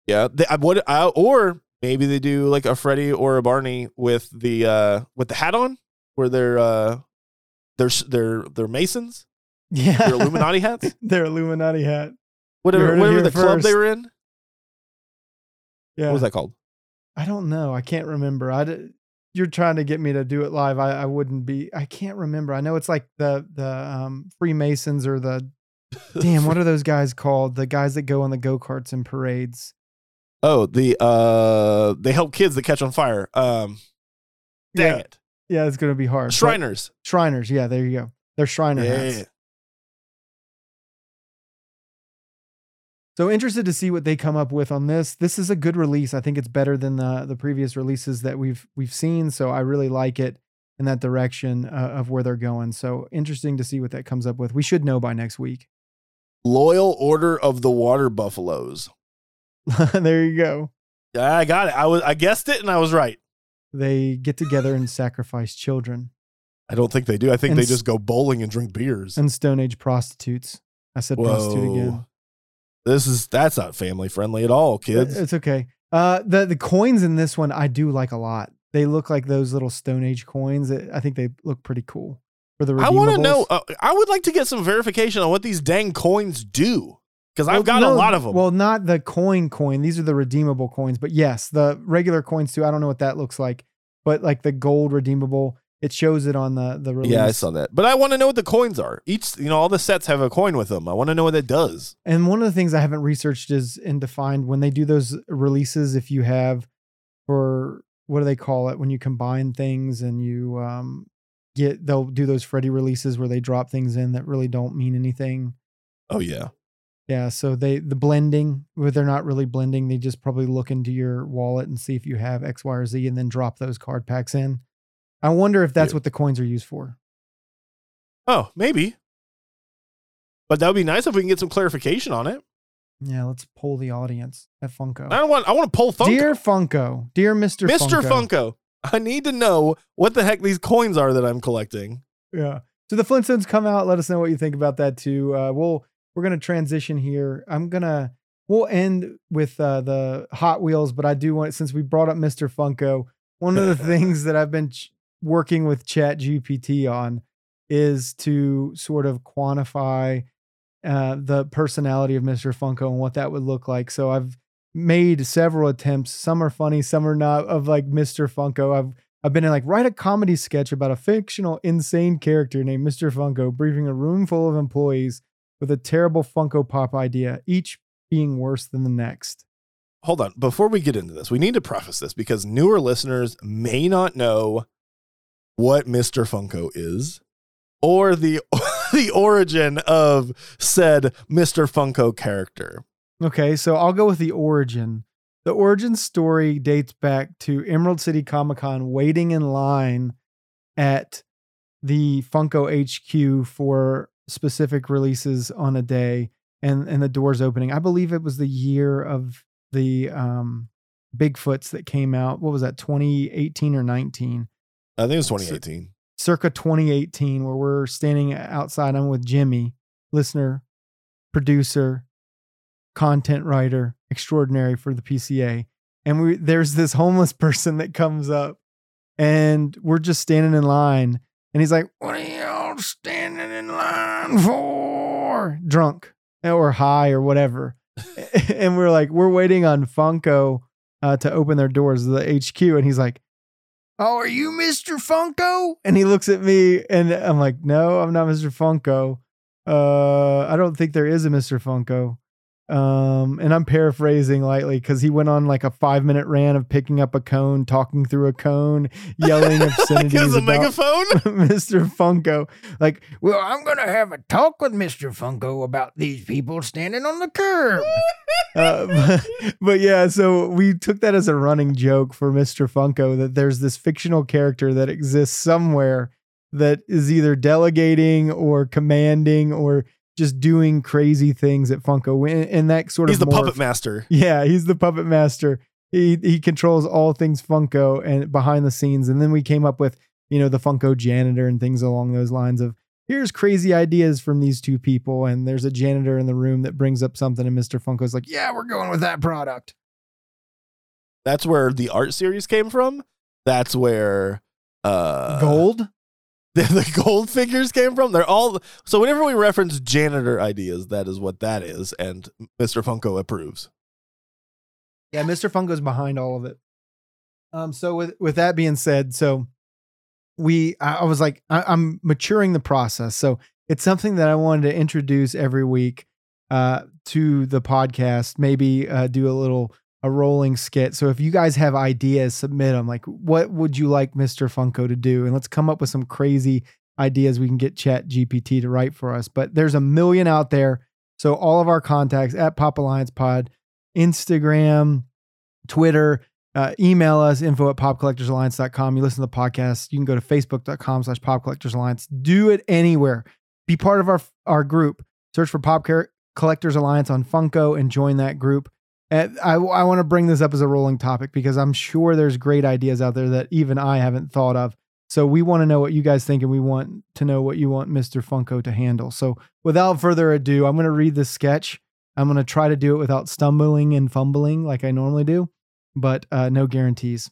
Yeah, they, I would, I, or maybe they do like a Freddy or a Barney with the uh with the hat on, where they're uh they're they're they're Masons, Yeah. they're Illuminati hats, Their Illuminati hat. Whatever whatever the club they were in. Yeah. What was that called? I don't know. I can't remember. I d- you're trying to get me to do it live. I, I wouldn't be. I can't remember. I know it's like the the um, Freemasons or the damn. What are those guys called? The guys that go on the go karts and parades. Oh, the uh, they help kids that catch on fire. Um, dang Yeah. it, Yeah, it's gonna be hard. But- Shriners. Shriners. Yeah, there you go. They're Shriner hats. So interested to see what they come up with on this. This is a good release. I think it's better than the the previous releases that we've we've seen. So I really like it in that direction uh, of where they're going. So interesting to see what that comes up with. We should know by next week. Loyal Order of the Water Buffaloes. there you go. Yeah, I got it. I was I guessed it and I was right. They get together and sacrifice children I don't think they do. I think And they just go bowling and drink beers. and Stone Age prostitutes. I said prostitute again. This is that's not family friendly at all, kids. It's okay. Uh, the the coins in this one I do like a lot. They look like those little Stone Age coins. I think they look pretty cool for the. Redeemable I want to know. Uh, I would like to get some verification on what these dang coins do because I've got a no, lot of them. Well, not the coin coin. These are the redeemable coins. But yes, the regular coins too. I don't know what that looks like, but like the gold redeemable, it shows it on the the release. yeah, I saw that. But I want to know what the coins are. Each, you know, all the sets have a coin with them. I want to know what it does. And one of the things I haven't researched is and defined when they do those releases. If you have for what do they call it when you combine things and you um get they'll do those Freddy releases where they drop things in that really don't mean anything. Oh yeah. Yeah, so they the blending where they're not really blending, they just probably look into your wallet and see if you have X, Y, or Z, and then drop those card packs in. I wonder if that's Yeah. what the coins are used for. Oh, maybe. But that would be nice if we can get some clarification on it. Yeah, let's poll the audience at Funko. I don't want. I want to pull Funko. Dear Funko, dear Mr. Mr. Funko. Funko. I need to know what the heck these coins are that I'm collecting. Yeah. So the Flintstones come out. Let us know what you think about that too. Uh, we'll we're gonna transition here. I'm gonna we'll end with uh, the Hot Wheels, but I do want since we brought up Mr. Funko, one of the things that I've been ch- working with Chat GPT on is to sort of quantify uh, the personality of Mr. Funko and what that would look like. So I've made several attempts. Some are funny, some are not. Of like Mr. Funko, I've I've been in like write a comedy sketch about a fictional insane character named Mr. Funko briefing a room full of employees with a terrible Funko Pop idea, each being worse than the next. Hold on. Before we get into this, we need to preface this because newer listeners may not know what Mr. Funko is or the the origin of said Mr. Funko character. Okay, so I'll go with the origin. The origin story dates back to Emerald City Comic Con waiting in line at the Funko HQ for specific releases on a day and and the doors opening. I believe it was the year of the um Bigfoots that came out. What was that? 2018 or 19? I think it was 2018. circa 2018 where we're standing outside. I'm with jimmy listener producer content writer extraordinary for the pca and we there's this homeless person that comes up and we're just standing in line. And he's like what are y'all standing in line for? Drunk or high or whatever. And we're like we're waiting on funko uh, to open their doors the hq and he's like Oh, are you Mr. Funko? And he looks at me and I'm like, No, I'm not Mr. Funko. Uh, I don't think there is a Mr. Funko. Um, and I'm paraphrasing lightly because he went on like a five minute rant of picking up a cone, talking through a cone, yelling obscenities a about megaphone. Mr. Funko. Like, well, I'm gonna have a talk with Mr. Funko about these people standing on the curb. uh, but, but yeah, so we took that as a running joke for Mr. Funko that there's this fictional character that exists somewhere that is either delegating or commanding or just doing crazy things at Funko. And, that sort He's of He's the morphed- puppet master. yeah, he's the puppet master. he he controls all things Funko and behind the scenes. And then we came up with you know the Funko janitor and things along those lines of here's crazy ideas from these two people, and there's a janitor in the room that brings up something, and Mister Funko's like, yeah, we're going with that product. That's where the art series came from. That's where uh Gold. the, the gold figures came from. They're all so whenever we reference janitor ideas, that is what that is, and Mr. Funko approves. Yeah, Mr. Funko's behind all of it. Um, so with with that being said, so we I, I was like, I, I'm maturing the process. So it's something that I wanted to introduce every week uh to the podcast, maybe uh do a little a rolling skit. So if you guys have ideas, submit them. Like, what would you like Mr. Funko to do? And let's come up with some crazy ideas we can get Chat GPT to write for us. But there's a million out there. So all of our contacts at Pop Alliance Pod, Instagram, Twitter, uh, email us info at popcollectorsalliance.com. You listen to the podcast. You can go to facebook.com slash popcollectorsalliance. Do it anywhere. Be part of our our group. Search for Pop Collectors Alliance on Funko and join that group. And I, I want to bring this up as a rolling topic because I'm sure there's great ideas out there that even I haven't thought of. So we want to know what you guys think and we want to know what you want Mr. Funko to handle. So without further ado, I'm going to read the sketch. I'm going to try to do it without stumbling and fumbling like I normally do, but uh, no guarantees.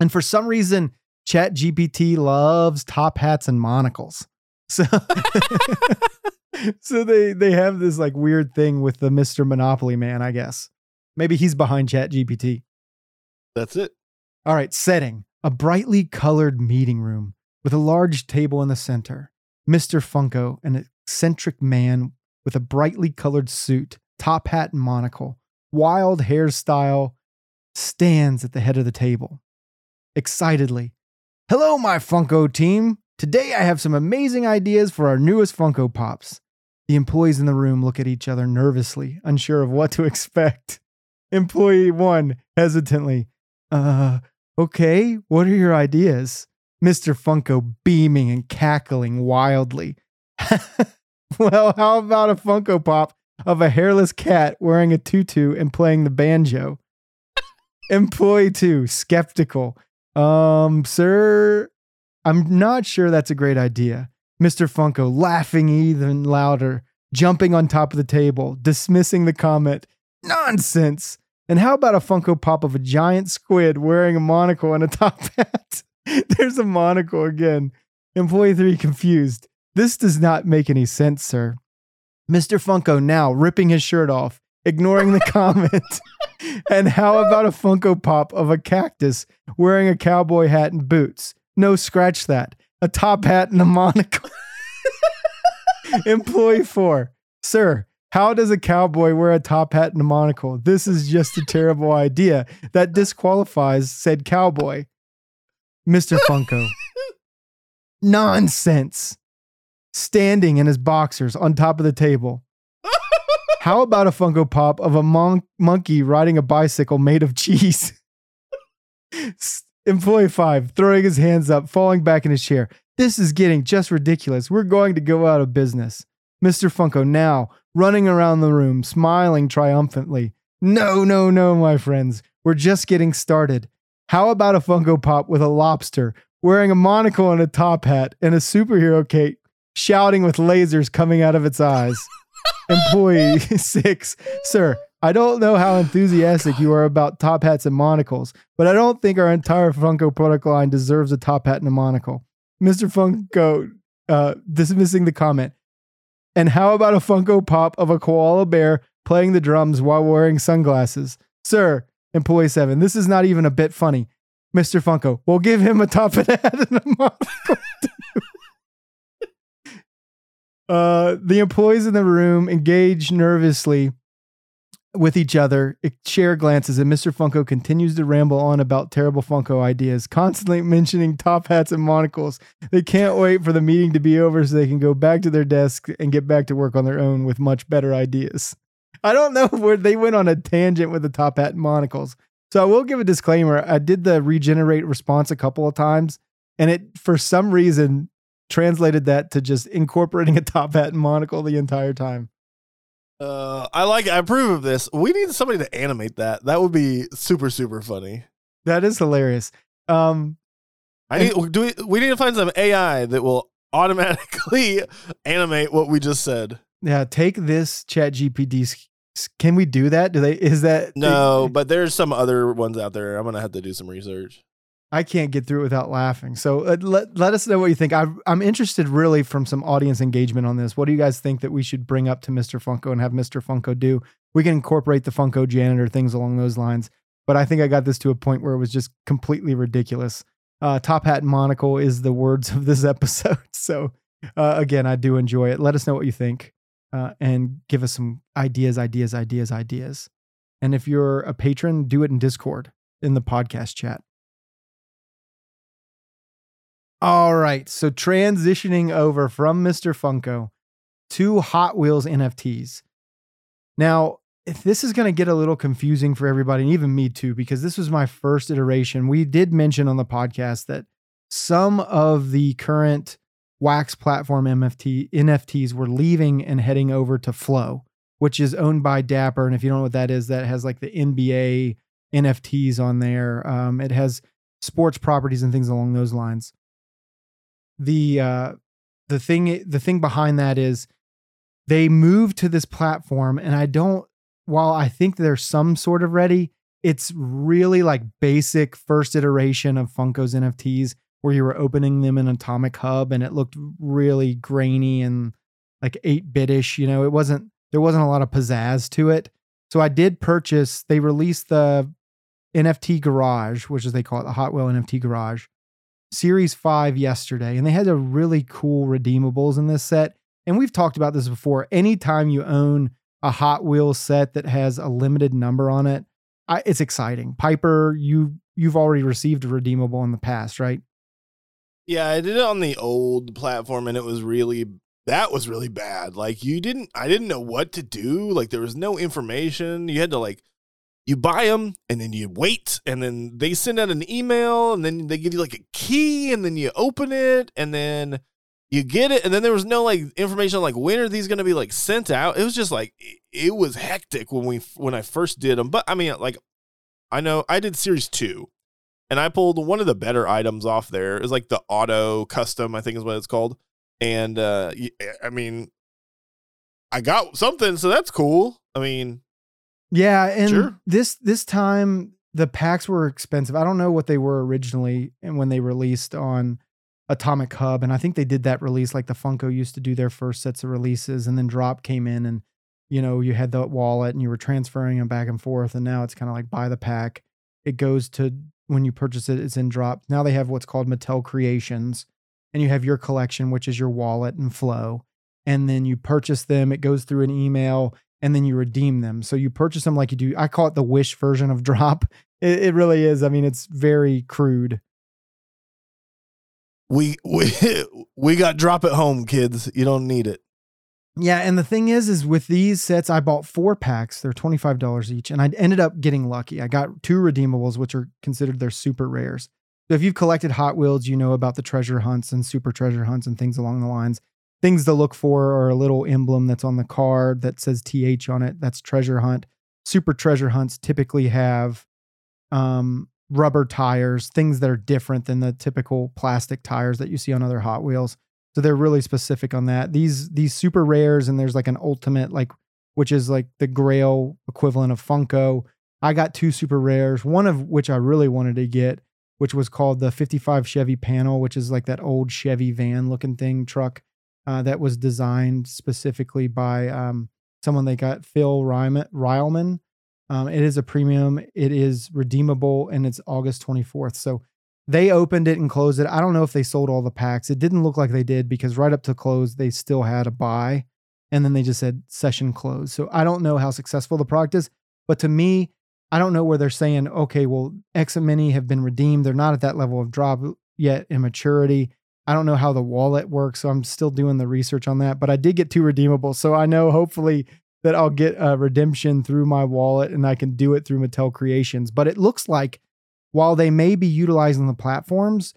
And for some reason, Chat GPT loves top hats and monocles. So so they they have this like weird thing with the Mr. Monopoly man, I guess. Maybe he's behind ChatGPT. That's it. All right, setting a brightly colored meeting room with a large table in the center. Mr. Funko, an eccentric man with a brightly colored suit, top hat, and monocle, wild hairstyle, stands at the head of the table. Excitedly, Hello, my Funko team. Today I have some amazing ideas for our newest Funko Pops. The employees in the room look at each other nervously, unsure of what to expect. Employee one hesitantly, uh, okay, what are your ideas? Mr. Funko beaming and cackling wildly. well, how about a Funko Pop of a hairless cat wearing a tutu and playing the banjo? Employee two, skeptical. Um, sir, I'm not sure that's a great idea. Mr. Funko laughing even louder, jumping on top of the table, dismissing the comment. Nonsense. And how about a Funko Pop of a giant squid wearing a monocle and a top hat? There's a monocle again. Employee 3 confused. This does not make any sense, sir. Mr. Funko now ripping his shirt off, ignoring the comment. and how about a Funko Pop of a cactus wearing a cowboy hat and boots? No, scratch that. A top hat and a monocle. Employee 4. Sir, how does a cowboy wear a top hat and a monocle? This is just a terrible idea. That disqualifies said cowboy. Mr. Funko. Nonsense. Standing in his boxers on top of the table. How about a Funko Pop of a mon- monkey riding a bicycle made of cheese? Employee 5 throwing his hands up, falling back in his chair. This is getting just ridiculous. We're going to go out of business. Mr. Funko now running around the room, smiling triumphantly. No, no, no, my friends. We're just getting started. How about a Funko Pop with a lobster wearing a monocle and a top hat and a superhero cape, shouting with lasers coming out of its eyes? Employee six, sir, I don't know how enthusiastic you are about top hats and monocles, but I don't think our entire Funko product line deserves a top hat and a monocle. Mr. Funko uh, dismissing the comment. And how about a Funko Pop of a koala bear playing the drums while wearing sunglasses? Sir, employee seven, this is not even a bit funny. Mr. Funko, we'll give him a top hat and a monocle. uh, the employees in the room engage nervously with each other, share glances, and Mr. Funko continues to ramble on about terrible Funko ideas, constantly mentioning top hats and monocles. They can't wait for the meeting to be over so they can go back to their desk and get back to work on their own with much better ideas. I don't know where they went on a tangent with the top hat and monocles. So I will give a disclaimer. I did the regenerate response a couple of times, and it for some reason translated that to just incorporating a top hat and monocle the entire time. Uh, I like. I approve of this. We need somebody to animate that. That would be super super funny. That is hilarious. Um, I need. Do we? We need to find some AI that will automatically animate what we just said. yeah, take this Chat GPT. Can we do that? Do they? Is that No, but there's some other ones out there. I'm gonna have to do some research. I can't get through it without laughing. So uh, let, let us know what you think. I, I'm interested really from some audience engagement on this. What do you guys think that we should bring up to Mr. Funko and have Mr. Funko do? We can incorporate the Funko janitor, things along those lines. But I think I got this to a point where it was just completely ridiculous. Uh, Top Hat and Monocle is the words of this episode. So uh, again, I do enjoy it. Let us know what you think uh, and give us some ideas, ideas, ideas, ideas. And if you're a patron, do it in Discord in the podcast chat. All right. So transitioning over from Mr. Funko to Hot Wheels NFTs. Now, if this is going to get a little confusing for everybody, and even me too, because this was my first iteration. We did mention on the podcast that some of the current Wax platform MFT NFTs were leaving and heading over to Flow, which is owned by Dapper. And if you don't know what that is, that has like the NBA NFTs on there. Um, it has sports properties and things along those lines the uh the thing the thing behind that is they moved to this platform and i don't while i think they're some sort of ready it's really like basic first iteration of funko's nfts where you were opening them in atomic hub and it looked really grainy and like 8-bitish you know it wasn't there wasn't a lot of pizzazz to it. So i did purchase they released the nft garage which is they call it the hot wheel nft garage Series 5 yesterday, and they had a really cool redeemables in this set. And we've talked about this before. Anytime you own a Hot Wheels set that has a limited number on it, I, it's exciting. Piper, you you've already received a redeemable in the past, right? Yeah, I did it on the old platform, and it was really that was really bad. Like you didn't, I didn't know what to do. Like there was no information. You had to like you buy them and then you wait and then they send out an email and then they give you like a key and then you open it and then you get it and then there was no like information on like when are these going to be like sent out. It was just like it was hectic when we when i first did them but i mean like i know i did series two and i pulled one of the better items off there. There is like the auto custom i think is what it's called and uh i mean i got something so that's cool. I mean Yeah, and Sure. this this time the packs were expensive. I don't know what they were originally and when they released on Atomic Hub, and I think they did that release like the Funko used to do their first sets of releases, and then Droppp came in, and you know you had the wallet and you were transferring them back and forth, and now it's kind of like buy the pack. It goes to when you purchase it, it's in Droppp. Now they have what's called Mattel Creations, and you have your collection, which is your wallet and Flow, and then you purchase them. It goes through an email and then you redeem them. So you purchase them like you do. I call it the Wish version of Droppp. It, it really is. I mean, it's very crude. we we we got Droppp at home kids you don't need it Yeah, and the thing is, is with these sets, I bought four packs. They're twenty five dollars each, and I ended up getting lucky. I got two redeemables, which are considered their super rares. So if you've collected Hot Wheels, you know about the treasure hunts and super treasure hunts and things along the lines. Things to look for are a little emblem that's on the card that says TH on it. That's treasure hunt. Super treasure hunts typically have um, rubber tires, things that are different than the typical plastic tires that you see on other Hot Wheels. So they're really specific on that. These these super rares and there's like an ultimate like which is like the grail equivalent of Funko. I got two super rares, one of which I really wanted to get, which was called the 55 Chevy panel, which is like that old Chevy van looking thing truck uh, that was designed specifically by um, someone they got Phil Riehlman. Um, it is a premium. It is redeemable, and it's August 24th. So they opened it and closed it. I don't know if they sold all the packs. It didn't look like they did because right up to close, they still had a buy, and then they just said session closed. So I don't know how successful the product is, but to me, I don't know where they're saying, okay, well, X and many have been redeemed. They're not at that level of Droppp yet in maturity. I don't know how the wallet works, so I'm still doing the research on that. But I did get two redeemables, so I know hopefully that I'll get a redemption through my wallet and I can do it through Mattel Creations. But it looks like while they may be utilizing the platforms,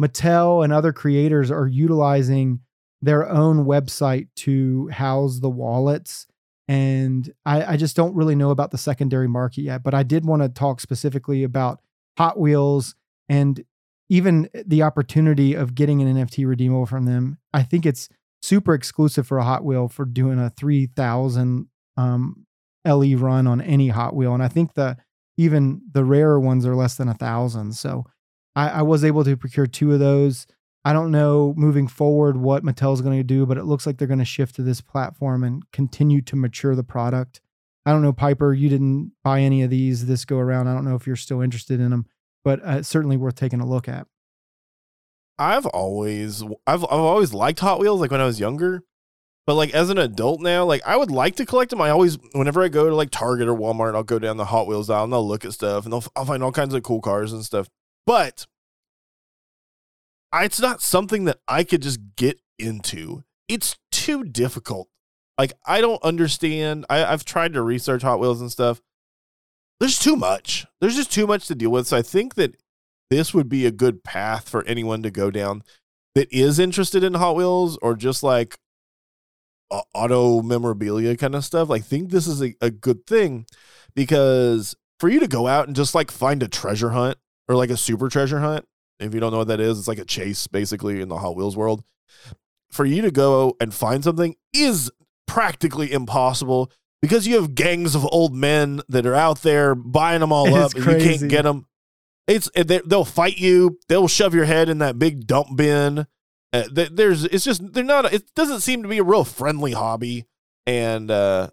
Mattel and other creators are utilizing their own website to house the wallets. and I, I just don't really know about the secondary market yet. But I did want to talk specifically about Hot Wheels and even the opportunity of getting an NFT redeemable from them. I think it's super exclusive for a Hot Wheel for doing a 3000 um, LE run on any Hot Wheel. And I think the even the rarer ones are less than a thousand. So I, I was able to procure two of those. I don't know moving forward what Mattel's going to do, but it looks like they're going to shift to this platform and continue to mature the product. I don't know, Piper, you didn't buy any of these this go around. I don't know if you're still interested in them, but uh, it's certainly worth taking a look at. I've always I've I've always liked Hot Wheels like when I was younger. But like as an adult now, like I would like to collect them. I always whenever I go to like Target or Walmart, I'll go down the Hot Wheels aisle and I'll look at stuff and I'll find all kinds of cool cars and stuff. But it's not something that I could just get into. It's too difficult. Like I don't understand. I, I've tried to research Hot Wheels and stuff. There's too much. There's just too much to deal with. So I think that this would be a good path for anyone to go down that is interested in Hot Wheels or just like auto memorabilia kind of stuff. I think this is a, a good thing because for you to go out and just like find a treasure hunt or like a super treasure hunt, if you don't know what that is, it's like a chase basically in the Hot Wheels world. For you to go and find something is practically impossible because you have gangs of old men that are out there buying them all It's up and you can't get them. It's they, they'll fight you. They'll shove your head in that big dump bin. Uh, th- there's it's just they're not. It doesn't seem to be a real friendly hobby, and uh,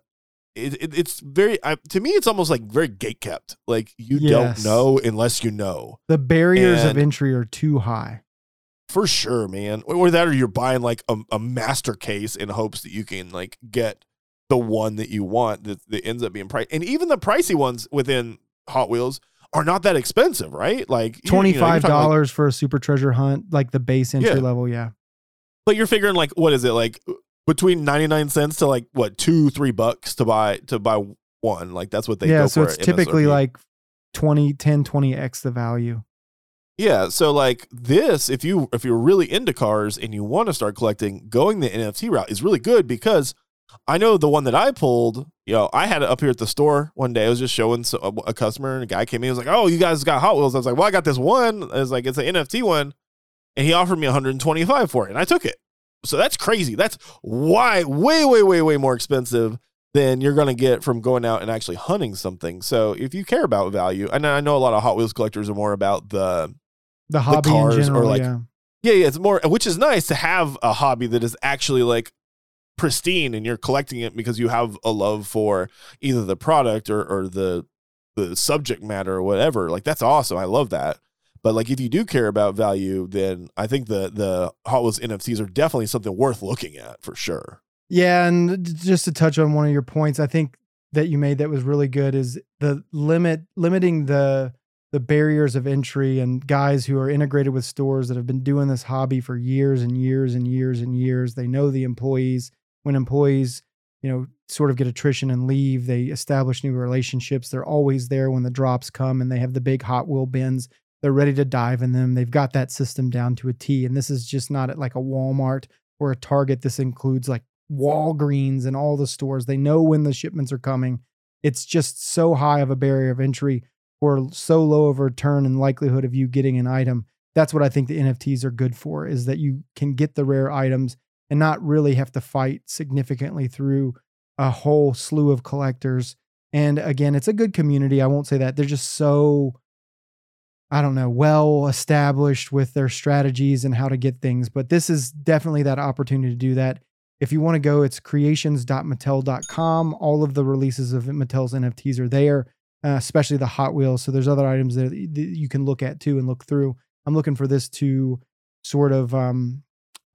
it, it it's very I, to me. It's almost like very gate kept. Like you Yes. don't know unless you know The barriers of entry are too high. for sure, man. Or or that, or you're buying like a, a master case in hopes that you can like get the one that you want that, that ends up being price. And even the pricey ones within Hot Wheels are not that expensive, right? Like you- you know, Twenty five dollars for a super treasure hunt, like the base entry Yeah. level. Yeah, but you're figuring like what is it like between 99 cents to like what two three bucks to buy to buy one like that's what they yeah. go So for it's typically like 20, 10, 20 x the value. yeah so like this if you if you're really into cars and you want to start collecting going the nft route is really good because i know the one that i pulled you know i had it up here at the store one day. I was just showing so, a, a customer and a guy came in. He was like oh you guys got hot wheels. I was like well i got this one. I was like it's an nft one. And he offered me 125 for it and i took it. So that's crazy. That's why way way way way more expensive than you're going to get from going out and actually hunting something. So if you care about value and i know a lot of hot wheels collectors are more about the The hobby cars in or, like, yeah. yeah, yeah, it's more, which is nice to have a hobby that is actually like pristine and you're collecting it because you have a love for either the product or, or the the subject matter or whatever. Like that's awesome. I love that. But like if you do care about value, then I think the the Hot Wheels NFTs are definitely something worth looking at for sure. Yeah, and just to touch on one of your points, I think that you made that was really good is the limit limiting the the barriers of entry and guys who are integrated with stores that have been doing this hobby for years and years and years and years. They know the employees. When employees, you know, sort of get attrition and leave, they establish new relationships. They're always there when the drops come and they have the big Hot Wheel bins. They're ready to dive in them. They've got that system down to a T. And this is just not at like a Walmart or a Target. This includes like Walgreens and all the stores. They know when the shipments are coming. It's just so high of a barrier of entry or so low of a return and likelihood of you getting an item. That's what I think the NFTs are good for is that you can get the rare items and not really have to fight significantly through a whole slew of collectors. And again, it's a good community. I won't say that. They're just so I don't know, well established with their strategies and how to get things. But this is definitely that opportunity to do that. If you want to go, it's creations.mattel.com. All of the releases of Mattel's NFTs are there, uh, especially the Hot Wheels. So there's other items that, that you can look at too and look through. I'm looking for this to sort of um,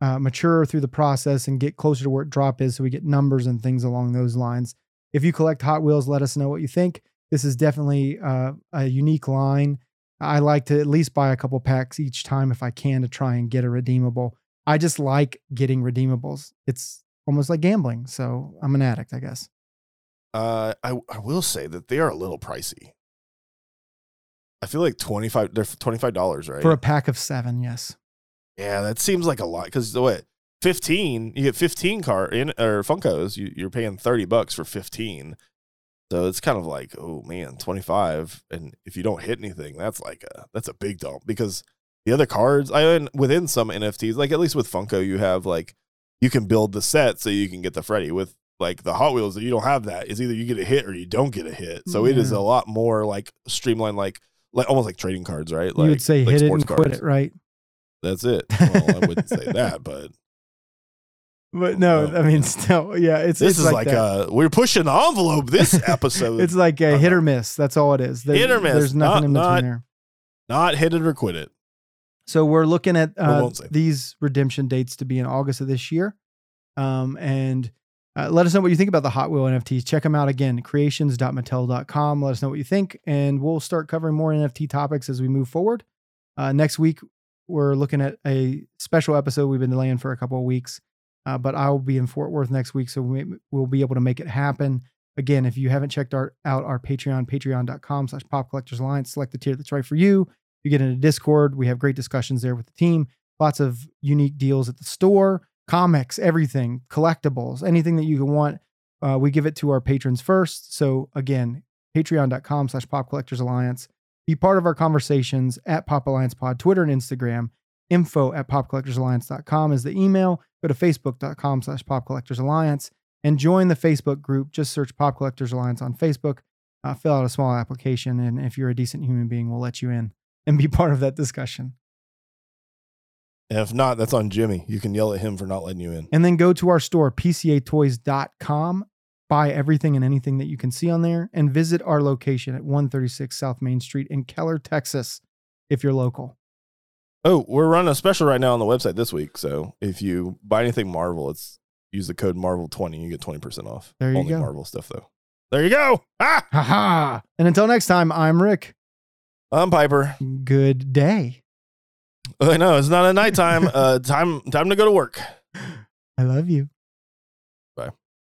uh, mature through the process and get closer to where Droppp is so we get numbers and things along those lines. If you collect Hot Wheels, let us know what you think. This is definitely uh, a unique line. I like to at least buy a couple packs each time if I can to try and get a redeemable. I just like getting redeemables. It's almost like gambling. So I'm an addict, I guess. Uh, I I will say that they are a little pricey. I feel like twenty five. They're twenty five dollars, right? For a pack of seven, yes. Yeah, that seems like a lot because the way 15, you get 15 car in or Funkos, you, you're paying 30 bucks for 15. So it's kind of like, oh man, 25. And if you don't hit anything, that's like a that's a big dump because the other cards, I mean, within some NFTs, like at least with Funko, you have like you can build the set so you can get the Freddy. With like the Hot Wheels, you don't have that. It's either you get a hit or you don't get a hit. So it is a lot more like streamlined, like like almost like trading cards, right? Like you would say like hit it and quit cards. it, right? That's it. Well, I wouldn't say that, but But no, No. I mean, still, yeah, it's this it's is like, that. uh we're pushing the envelope this episode. it's like a hit or miss. That's all it is. There- Hit or miss, There's nothing in between not- there. not hit it or quit it. So we're looking at uh, won't say that. these redemption dates to be in August of this year. Um, and uh, let us know what you think about the Hot Wheel NFTs. Check them out again, creations.mattel.com. Let us know what you think, and we'll start covering more NFT topics as we move forward. Uh, next week, we're looking at a special episode we've been delaying for a couple of weeks, uh, but I'll be in Fort Worth next week, so we, we'll be able to make it happen. Again, if you haven't checked our, out our Patreon, patreon.com slash pop collectors alliance, select the tier that's right for you. You get into Discord. We have great discussions there with the team. Lots of unique deals at the store, comics, everything, collectibles, anything that you can want. Uh, we give it to our patrons first. So again, patreon.com slash pop collectors alliance. Be part of our conversations at Pop Alliance Pod, Twitter and Instagram. Info at popcollectorsalliance.com is the email. Go to facebook.com slash pop collectors alliance and join the Facebook group. Just search Pop Collectors Alliance on Facebook. Uh, fill out a small application. And if you're a decent human being, we'll let you in and be part of that discussion. If not, that's on Jimmy. You can yell at him for not letting you in. And then go to our store, pcatoys.com. Buy everything and anything that you can see on there and visit our location at 136 South Main Street in Keller, Texas, if you're local. Oh, we're running a special right now on the website this week. So if you buy anything Marvel, it's use the code Marvel20. You get 20% off. There you Only go. Marvel stuff, though. There you go. Ah, Ha ha. And until next time, I'm Rick. I'm Piper. Good day. I know it's not a nighttime. uh, time time to go to work. I love you.